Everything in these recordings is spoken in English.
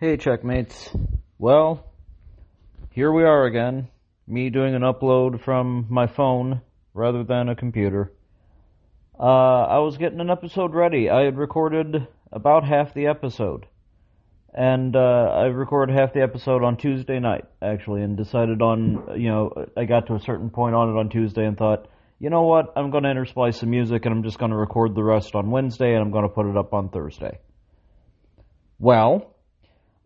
Hey, checkmates. Well, here we are again. Me doing an upload from my phone rather than a computer. Uh, I was getting an episode ready. I had recorded about half the episode. And, uh, I recorded half the episode on Tuesday night, actually, and decided on, you know, I got to a certain point on it on Tuesday and thought, you know what, I'm gonna intersplice some music and I'm just gonna record the rest on Wednesday and I'm gonna put it up on Thursday. Well,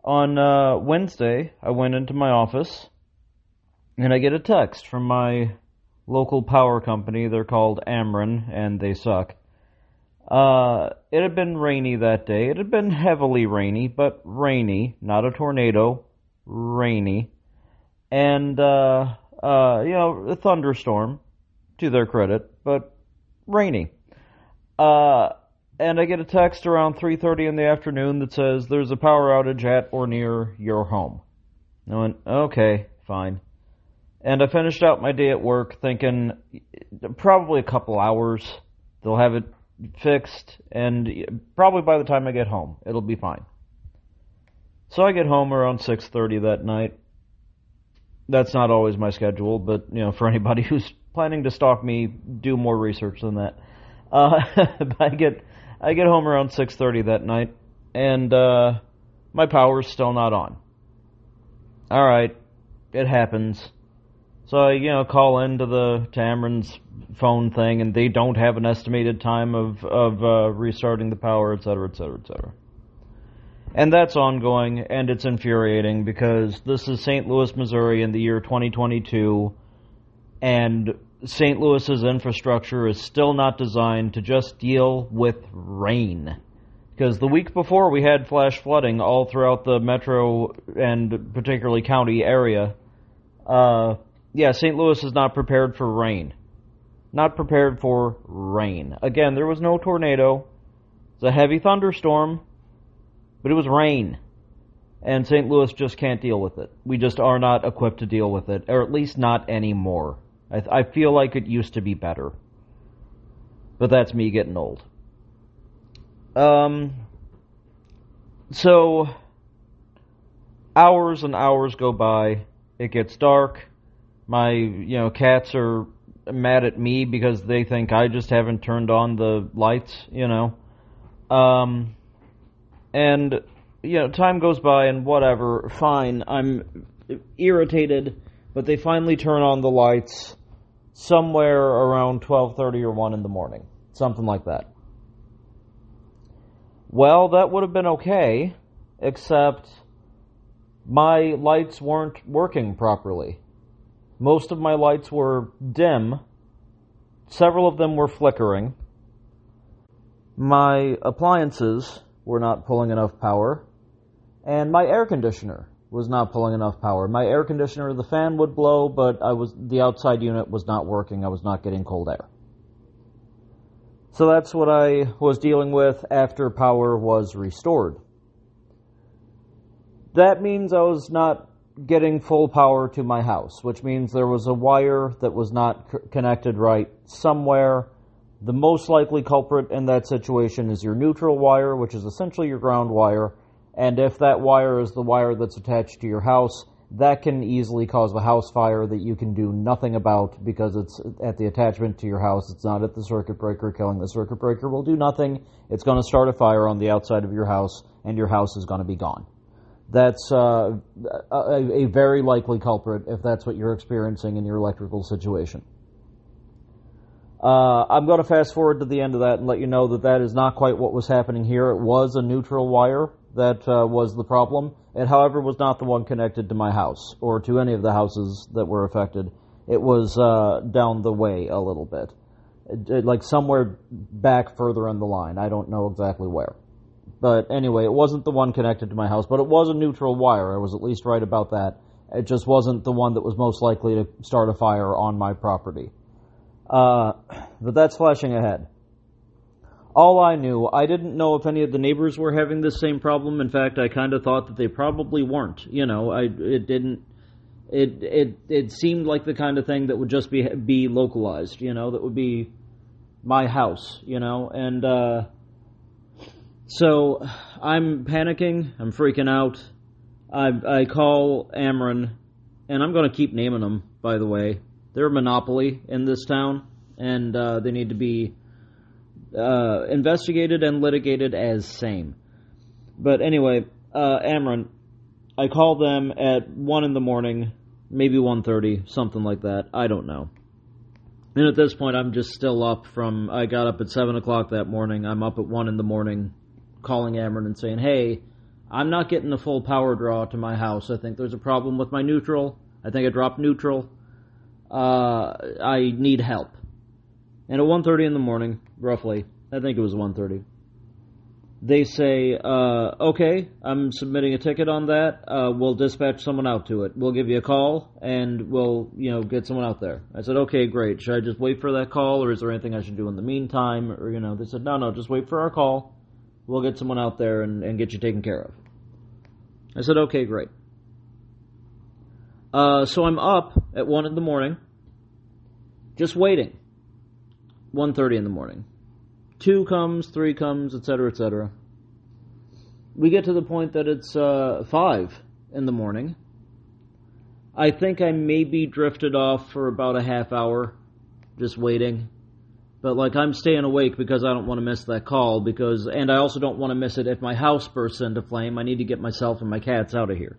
on uh, Wednesday, I went into my office and I get a text from my local power company. They're called Ameren and they suck. Uh, it had been rainy that day. It had been heavily rainy, but rainy, not a tornado, rainy. And, uh, uh, you know, a thunderstorm, to their credit, but rainy. Uh, and I get a text around 3.30 in the afternoon that says there's a power outage at or near your home. I went, okay, fine. And I finished out my day at work thinking probably a couple hours they'll have it fixed and probably by the time I get home it'll be fine. So I get home around 6:30 that night. That's not always my schedule, but you know, for anybody who's planning to stalk me, do more research than that. Uh, I get I get home around 6:30 that night, and uh, my power's still not on. All right, it happens. So I, you know, call into the Ameren's phone thing, and they don't have an estimated time of of uh, restarting the power, et cetera, et cetera, et cetera. And that's ongoing, and it's infuriating because this is St. Louis, Missouri, in the year 2022, and St. Louis's infrastructure is still not designed to just deal with rain. Because the week before we had flash flooding all throughout the metro and particularly county area. Uh, yeah, St. Louis is not prepared for rain. Not prepared for rain. Again, there was no tornado. It's a heavy thunderstorm, but it was rain. And St. Louis just can't deal with it. We just are not equipped to deal with it, or at least not anymore. I, I feel like it used to be better. But that's me getting old. Um, so, hours and hours go by. It gets dark. My, you know, cats are mad at me because they think I just haven't turned on the lights, you know. Um, and, you know, time goes by and whatever, fine. I'm irritated, but they finally turn on the lights somewhere around 12:30 or 1 in the morning, something like that. Well, that would have been okay, except my lights weren't working properly. Most of my lights were dim. Several of them were flickering. My appliances were not pulling enough power. And my air conditioner was not pulling enough power. My air conditioner, the fan would blow, but I was the outside unit was not working. I was not getting cold air. So that's what I was dealing with after power was restored. That means I was not getting full power to my house, which means there was a wire that was not c- connected right somewhere. The most likely culprit in that situation is your neutral wire, which is essentially your ground wire, and if that wire is the wire that's attached to your house, that can easily cause a house fire that you can do nothing about because it's at the attachment to your house. It's not at the circuit breaker. Killing the circuit breaker will do nothing. It's going to start a fire on the outside of your house, and your house is going to be gone. That's uh, a, a very likely culprit if that's what you're experiencing in your electrical situation. Uh, I'm going to fast forward to the end of that and let you know that that is not quite what was happening here. It was a neutral wire that uh, was the problem. It, however, was not the one connected to my house or to any of the houses that were affected. It was uh, down the way a little bit, it, it, like somewhere back further in the line. I don't know exactly where. But anyway, it wasn't the one connected to my house, but it was a neutral wire. I was at least right about that. It just wasn't the one that was most likely to start a fire on my property. Uh, but that's flashing ahead all I knew, I didn't know if any of the neighbors were having the same problem. In fact, I kind of thought that they probably weren't. You know, I it didn't. It it it seemed like the kind of thing that would just be be localized. You know, that would be my house. You know, and uh, so I'm panicking. I'm freaking out. I I call Ameren, and I'm going to keep naming them. By the way, they're a monopoly in this town, and uh, they need to be uh, investigated and litigated as same. But anyway, uh, Ameren, I call them at one in the morning, maybe 1.30, something like that. I don't know. And at this point, I'm just still up from. I got up at seven o'clock that morning. I'm up at one in the morning, calling Ameren and saying, "Hey, I'm not getting the full power draw to my house. I think there's a problem with my neutral. I think I dropped neutral. Uh, I need help." And at 1.30 in the morning, roughly, I think it was 1.30, they say, uh, okay, I'm submitting a ticket on that. Uh, we'll dispatch someone out to it. We'll give you a call and we'll, you know, get someone out there. I said, okay, great. Should I just wait for that call or is there anything I should do in the meantime? Or, you know, they said, no, no, just wait for our call. We'll get someone out there and, and get you taken care of. I said, okay, great. Uh, so I'm up at 1 in the morning, just waiting. 1.30 in the morning two comes, three comes, etc., etc. We get to the point that it's uh, five in the morning. I think I maybe drifted off for about a half hour, just waiting. But like I'm staying awake because I don't want to miss that call because, and I also don't want to miss it if my house bursts into flame. I need to get myself and my cats out of here.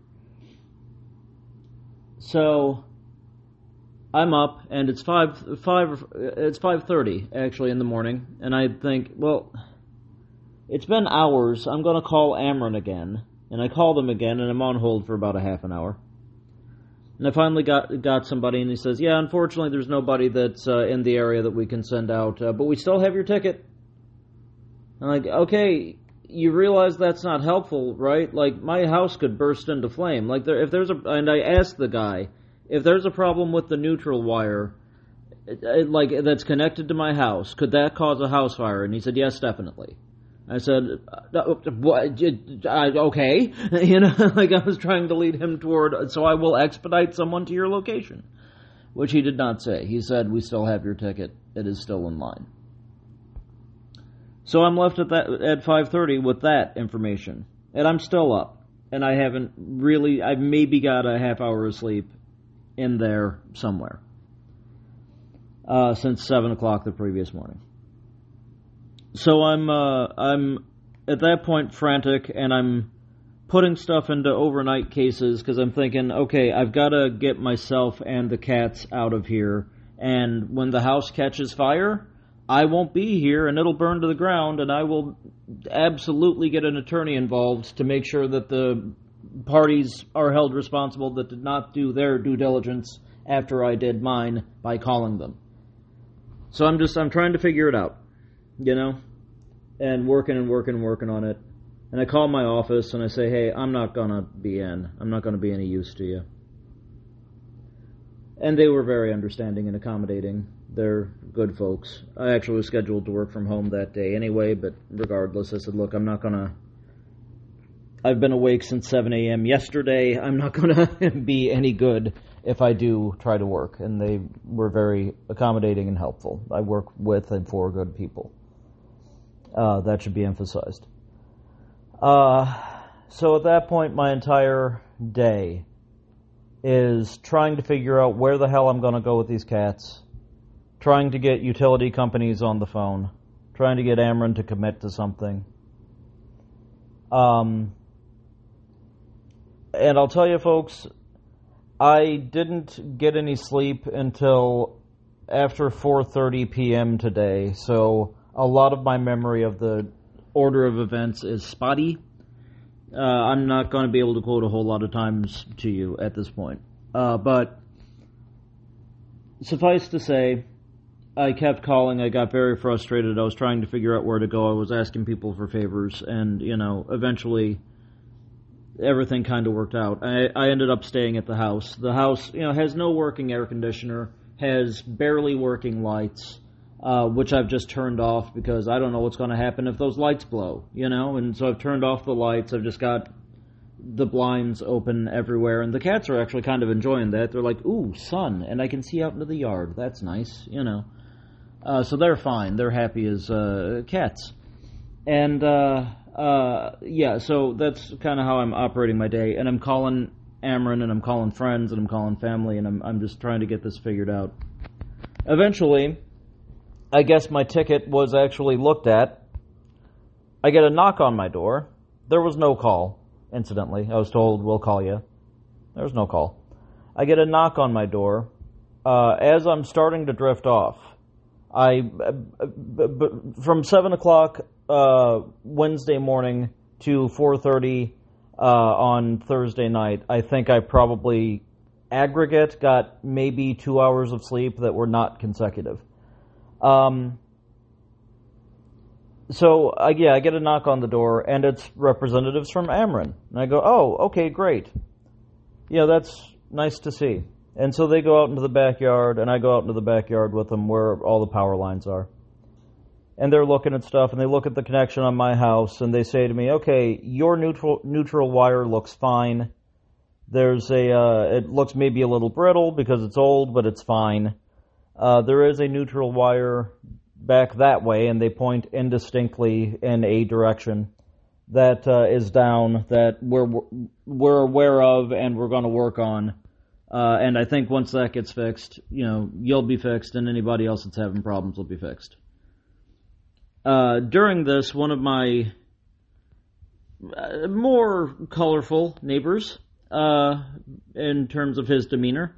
So I'm up and it's five five it's five thirty actually in the morning, and I think, well, it's been hours. I'm gonna call Ameren again, and I call them again, and I'm on hold for about a half an hour. And I finally got got somebody, and he says, "Yeah, unfortunately, there's nobody that's uh, in the area that we can send out, uh, but we still have your ticket." I'm like, "Okay, you realize that's not helpful, right? Like my house could burst into flame. Like there, if there's a," and I asked the guy if there's a problem with the neutral wire, it, it, like that's connected to my house, could that cause a house fire? And he said, yes, definitely. I said, uh, okay, you know, like I was trying to lead him toward, so I will expedite someone to your location, which he did not say. He said, we still have your ticket. It is still in line. So I'm left at that at 5:30 with that information, and I'm still up, and I haven't really. I've maybe got a half hour of sleep, in there somewhere uh, since seven o'clock the previous morning. So I'm uh, I'm at that point frantic, and I'm putting stuff into overnight cases because I'm thinking, okay, I've got to get myself and the cats out of here, and when the house catches fire. I won't be here and it'll burn to the ground, and I will absolutely get an attorney involved to make sure that the parties are held responsible that did not do their due diligence after I did mine by calling them. So I'm just I'm trying to figure it out, you know, and working and working and working on it. And I call my office and I say, "Hey, I'm not gonna be in. I'm not gonna be any use to you." And they were very understanding and accommodating. They're good folks. I actually was scheduled to work from home that day anyway, but regardless, I said, "Look, I'm not gonna I've been awake since 7 a.m. yesterday. I'm not going to be any good if I do try to work. And they were very accommodating and helpful. I work with and for good people. Uh, that should be emphasized. Uh, so at that point, my entire day is trying to figure out where the hell I'm going to go with these cats, trying to get utility companies on the phone, trying to get Ameren to commit to something. Um, and I'll tell you, folks, I didn't get any sleep until after 4:30 p.m. today, so a lot of my memory of the order of events is spotty. Uh, I'm not going to be able to quote a whole lot of times to you at this point, uh, but suffice to say, I kept calling. I got very frustrated. I was trying to figure out where to go. I was asking people for favors, and you know, eventually everything kind of worked out. I, I ended up staying at the house. The house, you know, has no working air conditioner, has barely working lights, uh, which I've just turned off because I don't know what's going to happen if those lights blow, you know. And so I've turned off the lights. I've just got the blinds open everywhere, and the cats are actually kind of enjoying that. They're like, "Ooh, sun," and I can see out into the yard. That's nice, you know. Uh, so they're fine. They're happy as uh, cats. And uh, uh, yeah, so that's kind of how I'm operating my day, and I'm calling Ameren, and I'm calling friends, and I'm calling family, and I'm I'm just trying to get this figured out. Eventually, I guess my ticket was actually looked at. I get a knock on my door. There was no call, incidentally. I was told, we'll call you. There was no call. I get a knock on my door. Uh, as I'm starting to drift off, I, from 7 o'clock uh, Wednesday morning to 4.30 uh, on Thursday night, I think I probably aggregate got maybe two hours of sleep that were not consecutive. Um, so uh, yeah, I get a knock on the door, and it's representatives from Ameren, and I go, "Oh, okay, great. Yeah, that's nice to see." And so they go out into the backyard, and I go out into the backyard with them where all the power lines are. And they're looking at stuff, and they look at the connection on my house, and they say to me, "Okay, your neutral neutral wire looks fine. There's a, uh, it looks maybe a little brittle because it's old, but it's fine. Uh, there is a neutral wire back that way, and they point indistinctly in a direction that uh, is down that we're we're aware of and we're going to work on. Uh, and I think once that gets fixed, you know, you'll be fixed, and anybody else that's having problems will be fixed. Uh, during this, one of my uh, more colorful neighbors, uh, in terms of his demeanor,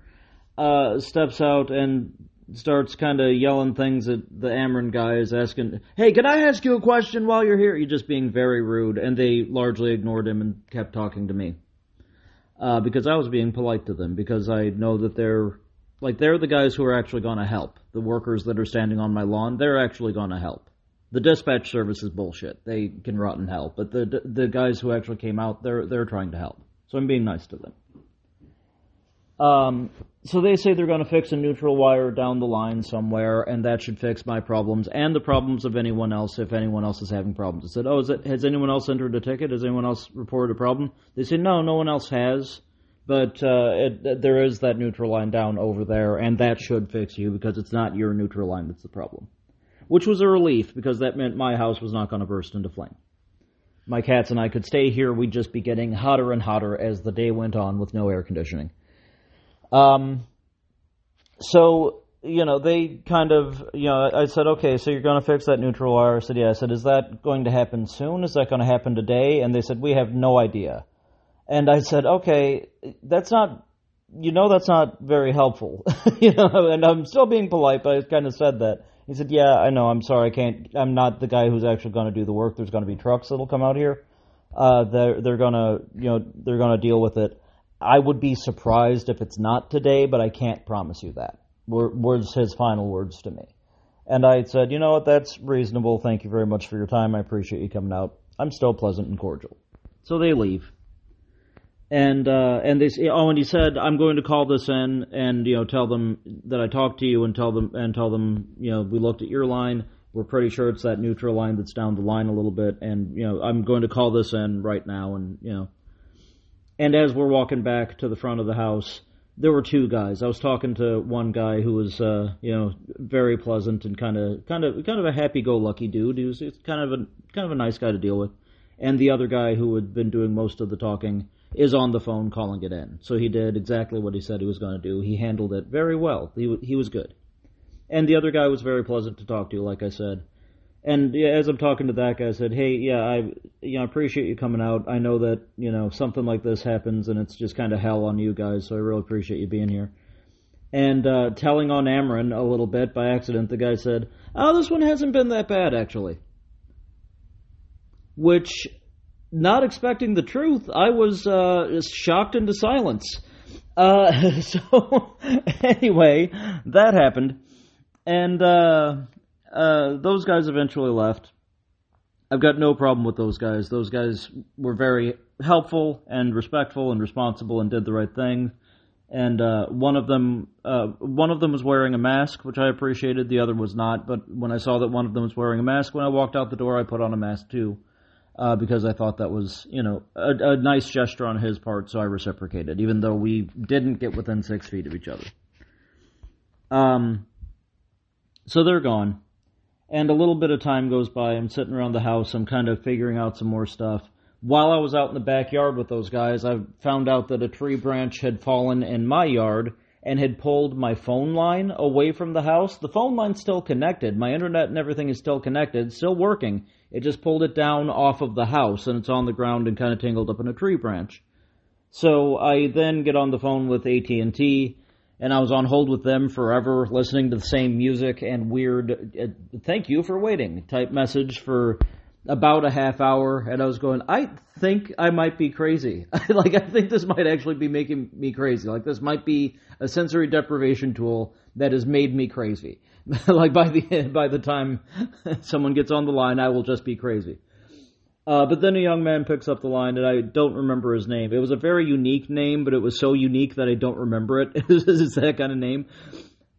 uh, steps out and starts kind of yelling things at the Ameren guys, asking, "Hey, can I ask you a question while you're here?" You're just being very rude, and they largely ignored him and kept talking to me uh, because I was being polite to them because I know that they're like they're the guys who are actually going to help. The workers that are standing on my lawn, they're actually going to help. The dispatch service is bullshit. They can rot in hell. But the the guys who actually came out, they're they're trying to help. So I'm being nice to them. Um, so they say they're going to fix a neutral wire down the line somewhere, and that should fix my problems and the problems of anyone else if anyone else is having problems. I said, "Oh, it, has anyone else entered a ticket? Has anyone else reported a problem?" They said, "No, no one else has." But uh, it, there is that neutral line down over there, and that should fix you because it's not your neutral line that's the problem. Which was a relief because that meant my house was not going to burst into flame. My cats and I could stay here. We'd just be getting hotter and hotter as the day went on with no air conditioning. Um, so you know, they kind of, you know, I said, okay, so you're going to fix that neutral wire. I said, yeah. I said, is that going to happen soon? Is that going to happen today? And they said, we have no idea. And I said, okay, that's not, you know, that's not very helpful. you know, and I'm still being polite, but I kind of said that. He said, yeah, I know, I'm sorry, I can't, I'm not the guy who's actually going to do the work. There's going to be trucks that'll come out here. Uh, they're, they're going to, you know, they're going to deal with it. I would be surprised if it's not today, but I can't promise you that. Was his final words to me. And I said, you know what, that's reasonable. Thank you very much for your time. I appreciate you coming out. I'm still pleasant and cordial. So they leave. And uh, and they oh, and he said, I'm going to call this in and you know tell them that I talked to you and tell them and tell them you know we looked at your line. We're pretty sure it's that neutral line that's down the line a little bit, and you know I'm going to call this in right now, and you know and as we're walking back to the front of the house, there were two guys. I was talking to one guy who was, uh, you know, very pleasant and kind of, kind of, kind of a happy-go-lucky dude. He was, kind of a, kind of a nice guy to deal with. And the other guy who had been doing most of the talking is on the phone calling it in. So he did exactly what he said he was going to do. He handled it very well. He he was good. And the other guy was very pleasant to talk to, like I said. And yeah, as I'm talking to that guy, I said, "Hey, yeah, I you know appreciate you coming out. I know that you know something like this happens, and it's just kind of hell on you guys. So I really appreciate you being here." And uh, telling on Ameren a little bit by accident, the guy said, "Oh, this one hasn't been that bad actually." Which, not expecting the truth, I was uh, shocked into silence. Uh, so anyway, that happened, and uh, those guys eventually left. I've got no problem with those guys. Those guys were very helpful and respectful and responsible and did the right thing. And uh, one of them, uh, one of them was wearing a mask, which I appreciated. The other was not. But when I saw that one of them was wearing a mask, when I walked out the door, I put on a mask too, uh, because I thought that was, you know, a, a nice gesture on his part. So I reciprocated, even though we didn't get within six feet of each other. Um, so they're gone. And a little bit of time goes by. I'm sitting around the house. I'm kind of figuring out some more stuff. While I was out in the backyard with those guys, I found out that a tree branch had fallen in my yard and had pulled my phone line away from the house. The phone line's still connected. My internet and everything is still connected, still working. It just pulled it down off of the house and it's on the ground and kind of tangled up in a tree branch. So I then get on the phone with AT&T and I was on hold with them forever listening to the same music and weird uh, thank you for waiting type message for about a half hour and I was going, I think I might be crazy. like I think this might actually be making me crazy. Like this might be a sensory deprivation tool that has made me crazy. like by the by the time someone gets on the line, I will just be crazy. Uh, but then a young man picks up the line, and I don't remember his name. It was a very unique name, but it was so unique that I don't remember it. it's that kind of name.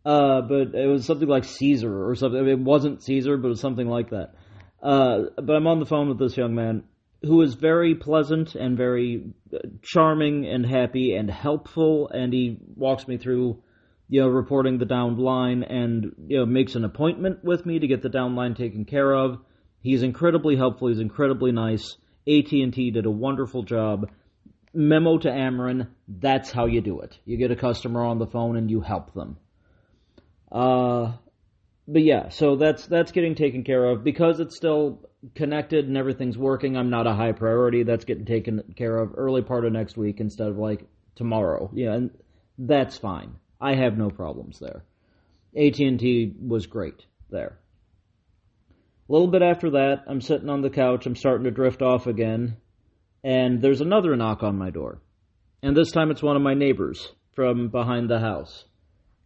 Uh, but it was something like Caesar or something. It wasn't Caesar, but it was something like that. Uh, but I'm on the phone with this young man who is very pleasant and very uh, charming and happy and helpful, and he walks me through, you know, reporting the downed line and you know makes an appointment with me to get the downed line taken care of. He's incredibly helpful. He's incredibly nice. AT&T did a wonderful job. Memo to Ameren, that's how you do it. You get a customer on the phone and you help them. Uh, but yeah, so that's that's getting taken care of because it's still connected and everything's working. I'm not a high priority. That's getting taken care of early part of next week instead of like tomorrow. Yeah, and that's fine. I have no problems there. AT&T was great there. A little bit after that, I'm sitting on the couch. I'm starting to drift off again, and there's another knock on my door. And this time it's one of my neighbors from behind the house.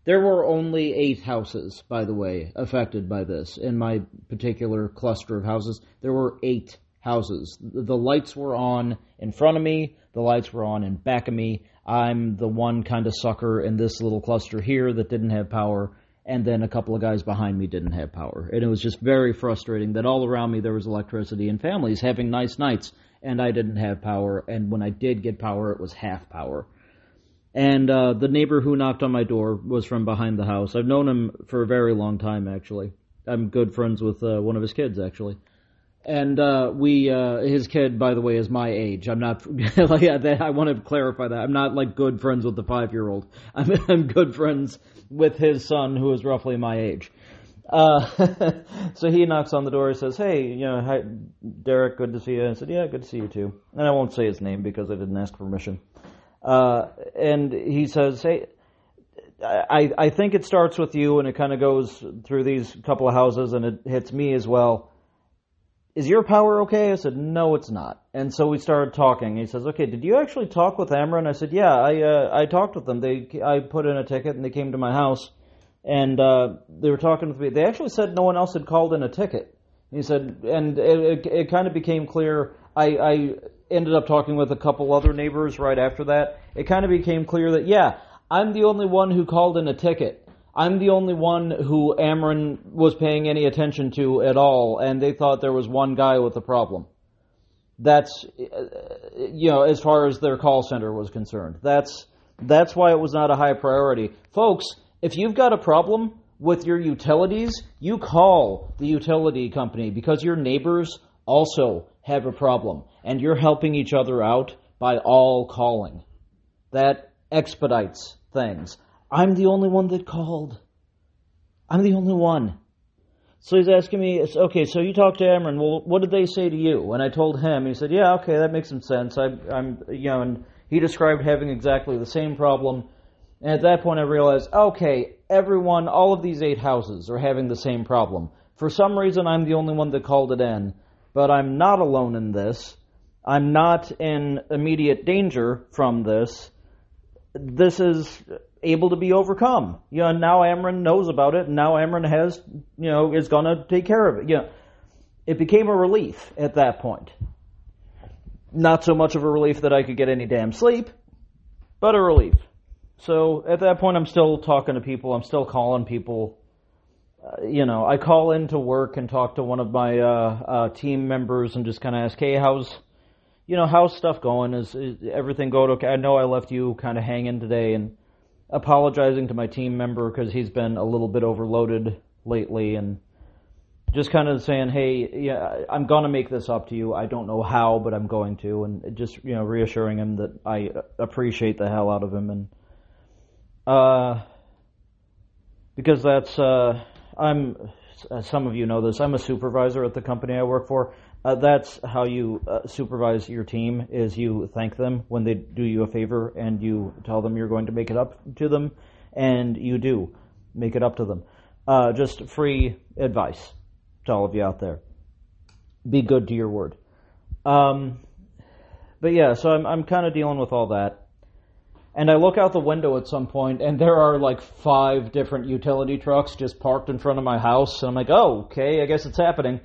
There were only eight houses, by the way, affected by this in my particular cluster of houses. There were eight houses. The lights were on in front of me, the lights were on in back of me. I'm the one kind of sucker in this little cluster here that didn't have power, and then a couple of guys behind me didn't have power. And it was just very frustrating that all around me there was electricity and families having nice nights, and I didn't have power, and when I did get power, it was half power. And uh, the neighbor who knocked on my door was from behind the house. I've known him for a very long time, actually. I'm good friends with uh, one of his kids, actually. And uh, we, uh, his kid, by the way, is my age. I'm not like I want to clarify that. I'm not like good friends with the five year old. I'm, I'm good friends with his son, who is roughly my age. Uh, so he knocks on the door. He says, "Hey, you know, hi, Derek, good to see you." I said, "Yeah, good to see you too." And I won't say his name because I didn't ask permission. Uh, and he says, "Hey, I I think it starts with you, and it kind of goes through these couple of houses, and it hits me as well." Is your power okay? I said, no, it's not. And so we started talking. He says, okay, did you actually talk with Ameren? I said, yeah, I uh, I talked with them. They I put in a ticket and they came to my house, and uh, they were talking with me. They actually said no one else had called in a ticket. He said, and it, it, it kind of became clear. I, I ended up talking with a couple other neighbors right after that. It kind of became clear that, yeah, I'm the only one who called in a ticket. I'm the only one who Ameren was paying any attention to at all, and they thought there was one guy with a problem. That's, you know, as far as their call center was concerned. That's, that's why it was not a high priority. Folks, if you've got a problem with your utilities, you call the utility company because your neighbors also have a problem and you're helping each other out by all calling. That expedites things. I'm the only one that called. I'm the only one. So he's asking me, okay, so you talked to Ameren. Well, what did they say to you? And I told him. He said, yeah, okay, that makes some sense. I, I'm, you know, and he described having exactly the same problem. And at that point, I realized, okay, everyone, all of these eight houses are having the same problem. For some reason, I'm the only one that called it in, but I'm not alone in this. I'm not in immediate danger from this. This is able to be overcome. You know, now Ameren knows about it, and now Ameren has, you know, is going to take care of it. You know, it became a relief at that point. Not so much of a relief that I could get any damn sleep, but a relief. So at that point, I'm still talking to people. I'm still calling people. Uh, you know, I call into work and talk to one of my uh, uh, team members and just kind of ask, "Hey, how's you know how's stuff going? Is, is everything going okay? I know I left you kind of hanging today, and apologizing to my team member because he's been a little bit overloaded lately and just kind of saying, "Hey, yeah, I'm gonna make this up to you. I don't know how, but I'm going to," and just you know reassuring him that I appreciate the hell out of him, and uh, because that's uh, I'm some of you know this. I'm a supervisor at the company I work for. Uh, that's how you uh, supervise your team is you thank them when they do you a favor and you tell them you're going to make it up to them and you do make it up to them. Uh, just free advice to all of you out there. Be good to your word. Um, but yeah so i'm, I'm kind of dealing with all that. And i look out the window at some point and there are like five different utility trucks just parked in front of my house and i'm like oh okay i guess it's happening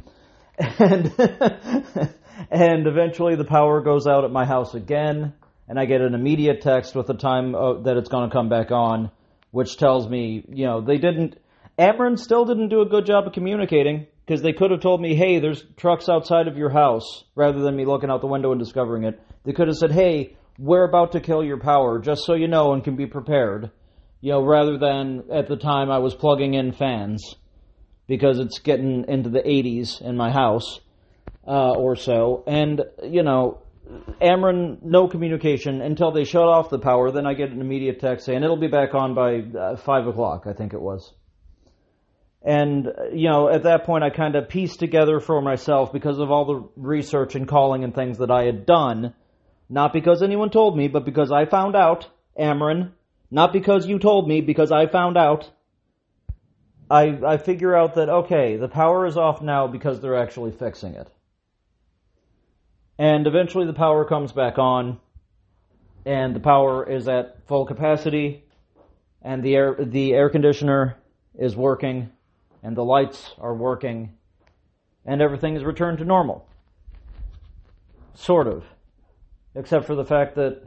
and and eventually the power goes out at my house again, and I get an immediate text with the time uh, that it's going to come back on, which tells me, you know, they didn't. Ameren still didn't do a good job of communicating because they could have told me, "Hey, there's trucks outside of your house," rather than me looking out the window and discovering it. They could have said, "Hey, we're about to kill your power, just so you know and can be prepared." You know, rather than at the time I was plugging in fans because it's getting into the 80s in my house uh, or so. And, you know, Ameren, no communication until they shut off the power. Then I get an immediate text saying it'll be back on by uh, 5 o'clock, I think it was. And, you know, at that point I kind of pieced together for myself because of all the research and calling and things that I had done. Not because anyone told me, but because I found out, Ameren. Not because you told me, because I found out I, I figure out that, okay, the power is off now because they're actually fixing it. And eventually the power comes back on, and the power is at full capacity, and the air, the air conditioner is working, and the lights are working, and everything is returned to normal. Sort of. Except for the fact that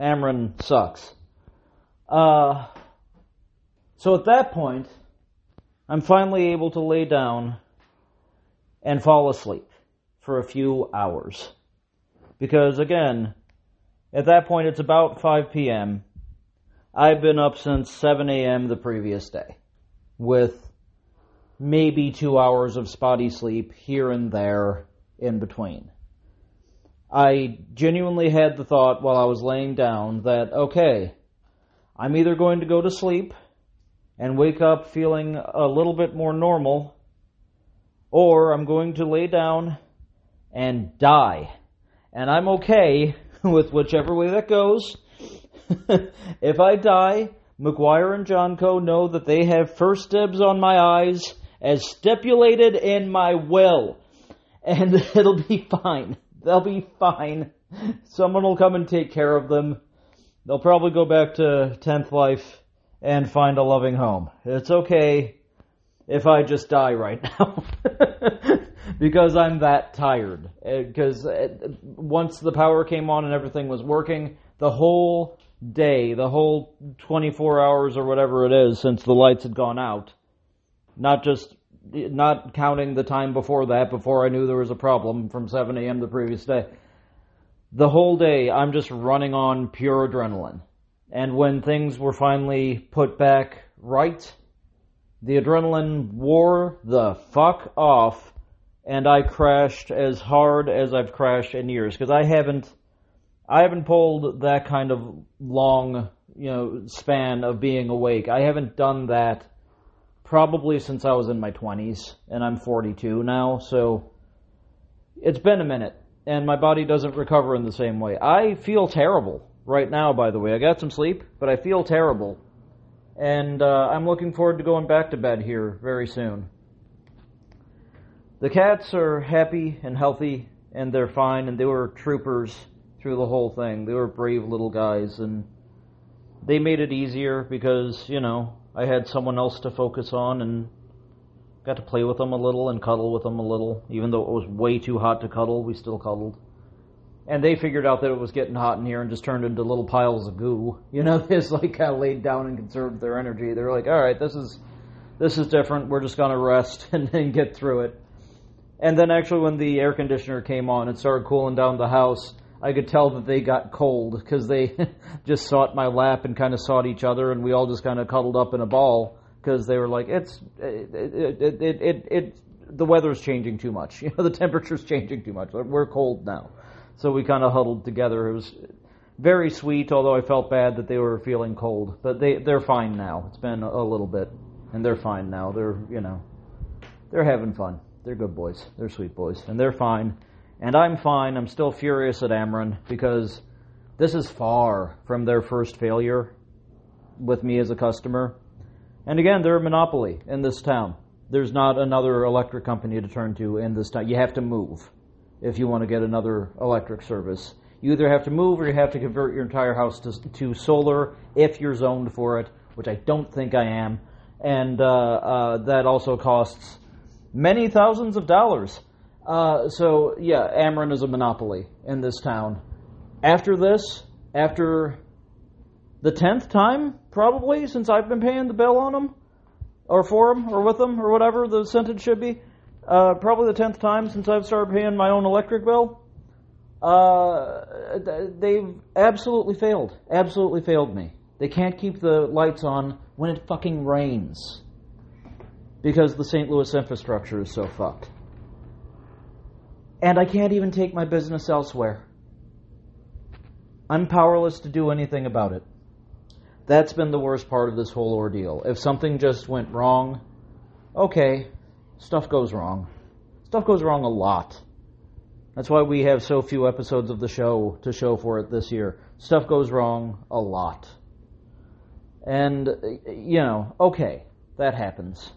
Ameren sucks. Uh, so at that point, I'm finally able to lay down and fall asleep for a few hours. Because again, at that point it's about 5 p.m. I've been up since 7 a.m. the previous day with maybe two hours of spotty sleep here and there in between. I genuinely had the thought while I was laying down that, okay, I'm either going to go to sleep and wake up feeling a little bit more normal, or I'm going to lay down and die. And I'm okay with whichever way that goes. if I die, McGuire and Johnco know that they have first dibs on my eyes as stipulated in my will. And it'll be fine. They'll be fine. Someone will come and take care of them. They'll probably go back to 10th life and find a loving home. It's okay if I just die right now. because I'm that tired. Because uh, uh, once the power came on and everything was working, the whole day, the whole 24 hours or whatever it is since the lights had gone out, not just not counting the time before that, before I knew there was a problem from 7 a.m. the previous day. The whole day, I'm just running on pure adrenaline. And when things were finally put back right, the adrenaline wore the fuck off and I crashed as hard as I've crashed in years because I haven't I haven't pulled that kind of long, you know, span of being awake. I haven't done that probably since I was in my 20s and I'm 42 now, so it's been a minute and my body doesn't recover in the same way. I feel terrible right now, by the way. I got some sleep, but I feel terrible. And uh, I'm looking forward to going back to bed here very soon. The cats are happy and healthy, and they're fine, and they were troopers through the whole thing. They were brave little guys, and they made it easier because, you know, I had someone else to focus on and got to play with them a little and cuddle with them a little. Even though it was way too hot to cuddle, we still cuddled and they figured out that it was getting hot in here and just turned into little piles of goo. You know, they just like kind of laid down and conserved their energy. They're like, all right, this is this is different. We're just gonna rest and then get through it. And then actually, when the air conditioner came on and started cooling down the house, I could tell that they got cold because they just sought my lap and kind of sought each other, and we all just kind of cuddled up in a ball because they were like, it's it it, it it it the weather's changing too much. You know, the temperature's changing too much. We're cold now, so we kind of huddled together. It was very sweet, although I felt bad that they were feeling cold. But they they're fine now. It's been a little bit, and they're fine now. They're you know, they're having fun. They're good boys. They're sweet boys, and they're fine. And I'm fine. I'm still furious at Ameren because this is far from their first failure with me as a customer. And again, they're a monopoly in this town. There's not another electric company to turn to in this town. You have to move if you want to get another electric service. You either have to move or you have to convert your entire house to, to solar if you're zoned for it, which I don't think I am. And uh, uh, that also costs many thousands of dollars. Uh, so, yeah, Ameren is a monopoly in this town. After this, after the tenth time, probably, since I've been paying the bill on them, or for them, or with them, or whatever the sentence should be. Uh, probably the tenth time since I've started paying my own electric bill. Uh, they've absolutely failed. Absolutely failed me. They can't keep the lights on when it fucking rains. Because the St. Louis infrastructure is so fucked. And I can't even take my business elsewhere. I'm powerless to do anything about it. That's been the worst part of this whole ordeal. If something just went wrong, okay, stuff goes wrong. Stuff goes wrong a lot. That's why we have so few episodes of the show to show for it this year. Stuff goes wrong a lot. And, you know, okay, that happens.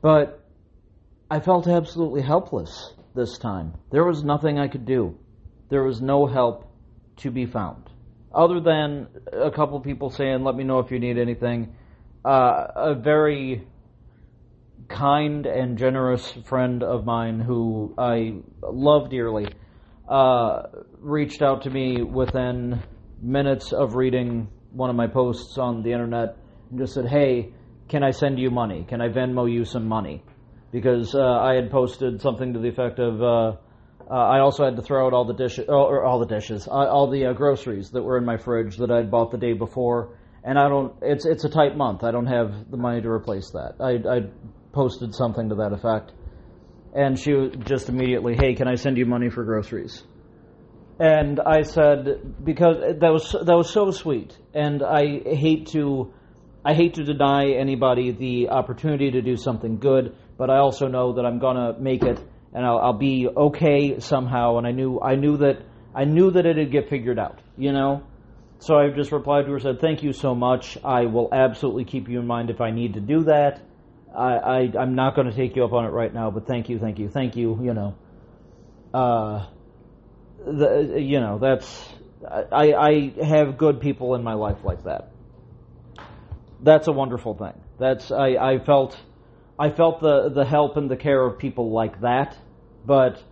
But I felt absolutely helpless this time. There was nothing I could do. There was no help to be found other than a couple people saying, "Let me know if you need anything," uh, a very kind and generous friend of mine who I love dearly uh, reached out to me within minutes of reading one of my posts on the internet and just said, "Hey, can I send you money? Can I Venmo you some money?" Because uh, I had posted something to the effect of uh, uh, I also had to throw out all the dishes, oh, or all the dishes, uh, all the uh, groceries that were in my fridge that I'd bought the day before. And I don't. It's it's a tight month. I don't have the money to replace that. I I posted something to that effect, and she just immediately, hey, can I send you money for groceries? And I said because that was that was so sweet, and I hate to. I hate to deny anybody the opportunity to do something good, but I also know that I'm gonna make it and I'll, I'll be okay somehow. And I knew I knew that I knew that it'd get figured out, you know. So I just replied to her, said, "Thank you so much. I will absolutely keep you in mind if I need to do that. I, I I'm not going to take you up on it right now, but thank you, thank you, thank you. You know, uh, the you know that's I I have good people in my life like that. That's a wonderful thing. That's I I felt I felt the, the help and the care of people like that, but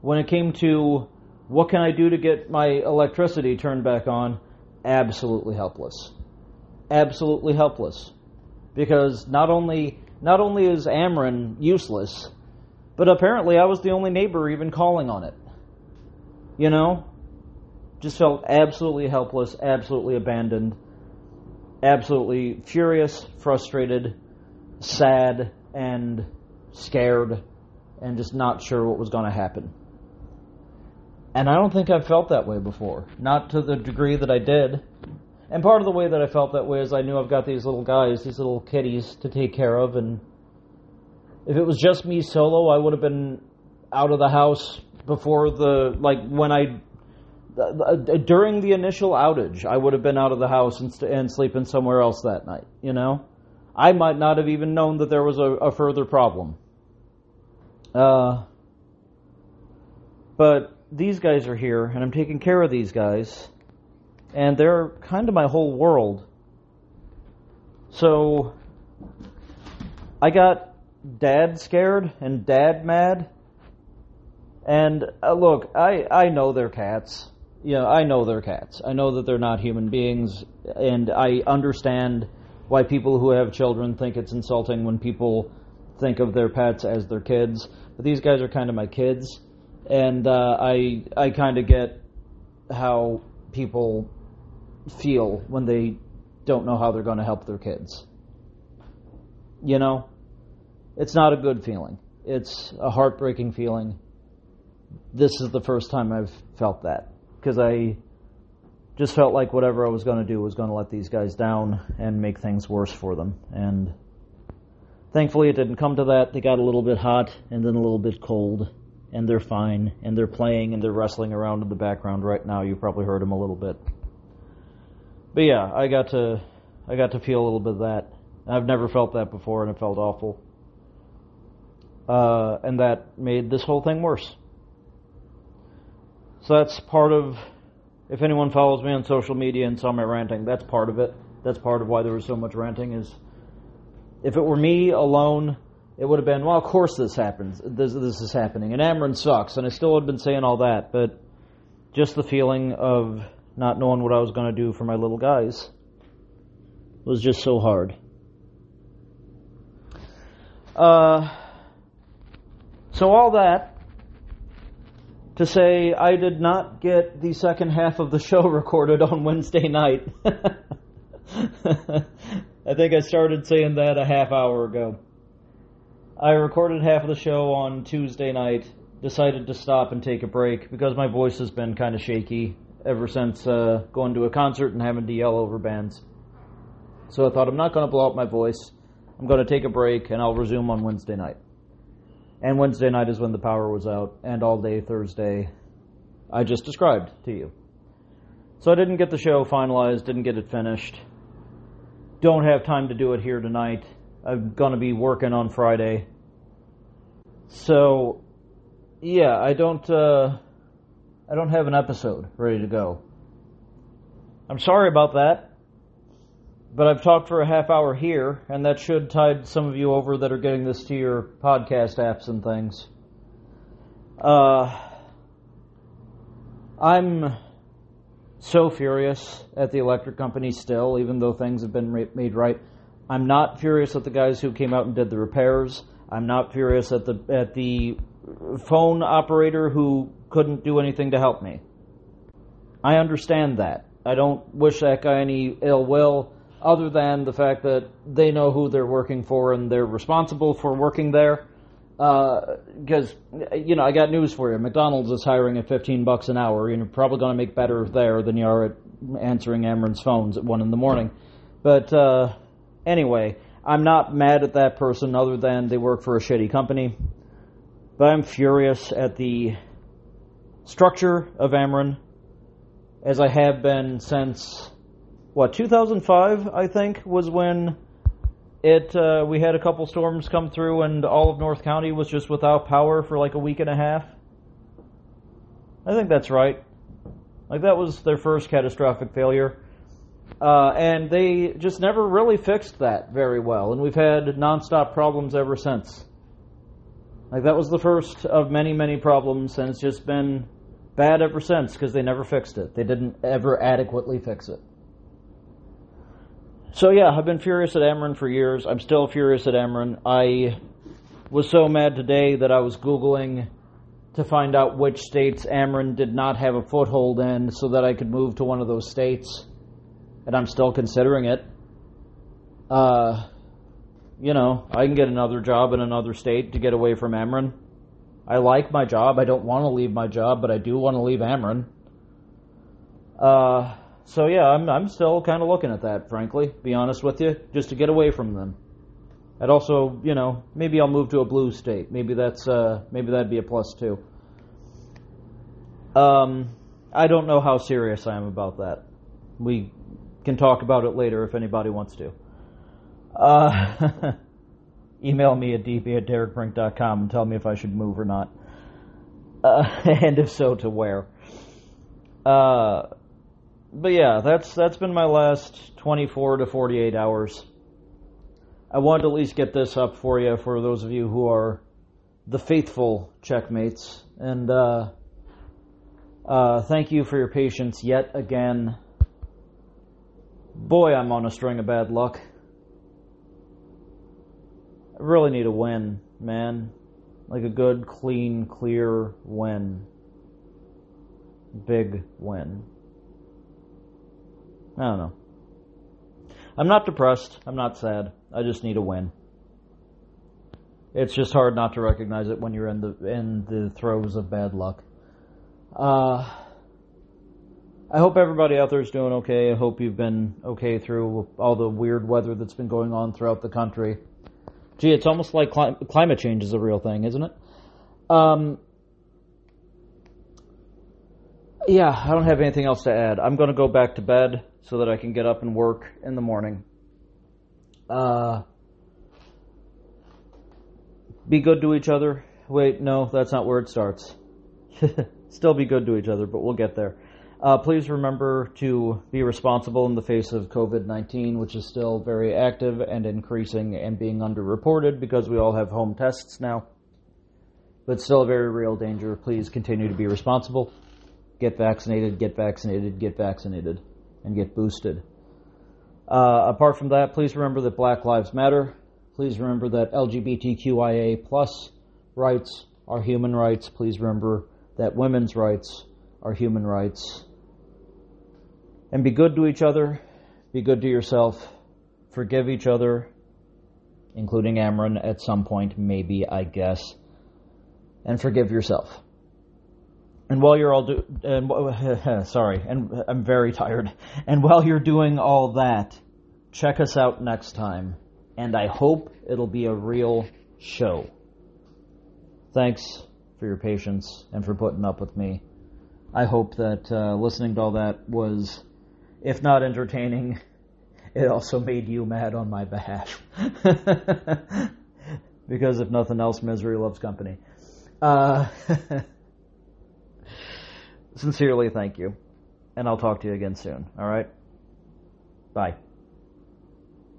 when it came to what can I do to get my electricity turned back on, absolutely helpless. Absolutely helpless. Because not only not only is Ameren useless, but apparently I was the only neighbor even calling on it. You know? Just felt absolutely helpless, absolutely abandoned, absolutely furious, frustrated, sad, and scared and just not sure what was going to happen. And I don't think I've felt that way before. Not to the degree that I did. And part of the way that I felt that way is I knew I've got these little guys, these little kitties to take care of, and if it was just me solo, I would have been out of the house before the, like, when I, during the initial outage, I would have been out of the house and, and sleeping somewhere else that night, you know? I might not have even known that there was a, a further problem. Uh, but these guys are here, and I'm taking care of these guys, and they're kind of my whole world. So, I got dad scared and dad mad. And uh, look, I, I know they're cats. Yeah, I know they're cats. I know that they're not human beings, and I understand why people who have children think it's insulting when people think of their pets as their kids. But these guys are kind of my kids, and uh, I I kind of get how people feel when they don't know how they're going to help their kids. You know, it's not a good feeling. it's a heartbreaking feeling. This is the first time I've felt that because I just felt like whatever I was going to do was going to let these guys down and make things worse for them. And thankfully, it didn't come to that. They got a little bit hot and then a little bit cold, and they're fine, and they're playing and they're wrestling around in the background right now. You probably heard them a little bit. But yeah, I got to I got to feel a little bit of that. I've never felt that before, and it felt awful. Uh, and that made this whole thing worse. So that's part of if anyone follows me on social media and saw my ranting, that's part of it. That's part of why there was so much ranting. Is if it were me alone, it would have been, well, of course this happens. This, this is happening, and Ameren sucks, and I still would have been saying all that. But just the feeling of not knowing what I was going to do for my little guys was just so hard. Uh, so all that to say I did not get the second half of the show recorded on Wednesday night. I think I started saying that a half hour ago. I recorded half of the show on Tuesday night, decided to stop and take a break because my voice has been kind of shaky ever since uh, going to a concert and having to yell over bands. So I thought I'm not going to blow out my voice. I'm going to take a break and I'll resume on Wednesday night. And Wednesday night is when the power was out, and all day Thursday, I just described to you. So I didn't get the show finalized, didn't get it finished. Don't have time to do it here tonight. I'm going to be working on Friday. So, yeah, I don't, uh, I don't have an episode ready to go. I'm sorry about that. But I've talked for a half hour here, and that should tide some of you over that are getting this to your podcast apps and things. Uh, I'm so furious at the electric company still, even though things have been made right. I'm not furious at the guys who came out and did the repairs. I'm not furious at the at the phone operator who couldn't do anything to help me. I understand that. I don't wish that guy any ill will other than the fact that they know who they're working for and they're responsible for working there. Because uh, you know, I got news for you. McDonald's is hiring at 15 bucks an hour. and You're probably going to make better there than you are at answering Ameren's phones at one in the morning. But uh, anyway, I'm not mad at that person other than they work for a shitty company. But I'm furious at the structure of Ameren, as I have been since what 2005 I think was when it uh, we had a couple storms come through and all of North County was just without power for like a week and a half. I think that's right. Like that was their first catastrophic failure. Uh, and they just never really fixed that very well, and we've had nonstop problems ever since. Like that was the first of many, many problems, and it's just been bad ever since because they never fixed it. They didn't ever adequately fix it. So yeah, I've been furious at Ameren for years. I'm still furious at Ameren. I was so mad today that I was Googling to find out which states Ameren did not have a foothold in so that I could move to one of those states. And I'm still considering it. Uh, you know, I can get another job in another state to get away from Ameren. I like my job. I don't want to leave my job, but I do want to leave Ameren. Uh, so yeah, I'm I'm still kind of looking at that, frankly. Be honest with you, just to get away from them. I'd also, you know, maybe I'll move to a blue state. Maybe that's uh, maybe that'd be a plus too. Um, I don't know how serious I am about that. We can talk about it later if anybody wants to. Uh, email me at dp at derekbrink.com and tell me if I should move or not. Uh, and if so, to where. Uh, but yeah, that's that's been my last 24 to 48 hours. I wanted to at least get this up for you for those of you who are the faithful checkmates, and uh, uh, thank you for your patience yet again. Boy, I'm on a string of bad luck. Really need a win, man. Like a good, clean, clear win. Big win. I don't know. I'm not depressed. I'm not sad. I just need a win. It's just hard not to recognize it when you're in the in the throes of bad luck. Uh, I hope everybody out there is doing okay. I hope you've been okay through all the weird weather that's been going on throughout the country. Gee, it's almost like cli- climate change is a real thing, isn't it? Um, yeah, I don't have anything else to add. I'm going to go back to bed so that I can get up and work in the morning. Uh, be good to each other. Wait, no, that's not where it starts. Still be good to each other, but we'll get there. Uh, please remember to be responsible in the face of COVID 19, which is still very active and increasing and being underreported because we all have home tests now. But still a very real danger. Please continue to be responsible. Get vaccinated, get vaccinated, get vaccinated, and get boosted. Uh, apart from that, please remember that Black Lives Matter. Please remember that LGBTQIA plus rights are human rights. Please remember that women's rights are human rights. And be good to each other. Be good to yourself. Forgive each other, including Ameren at some point, maybe, I guess. And forgive yourself. And while you're all do, and sorry, and I'm very tired. And while you're doing all that, check us out next time and I hope it'll be a real show. Thanks for your patience and for putting up with me. I hope that uh, listening to all that was, if not entertaining, it also made you mad on my behalf. because if nothing else, misery loves company. Uh, sincerely, thank you. And I'll talk to you again soon, alright? Bye.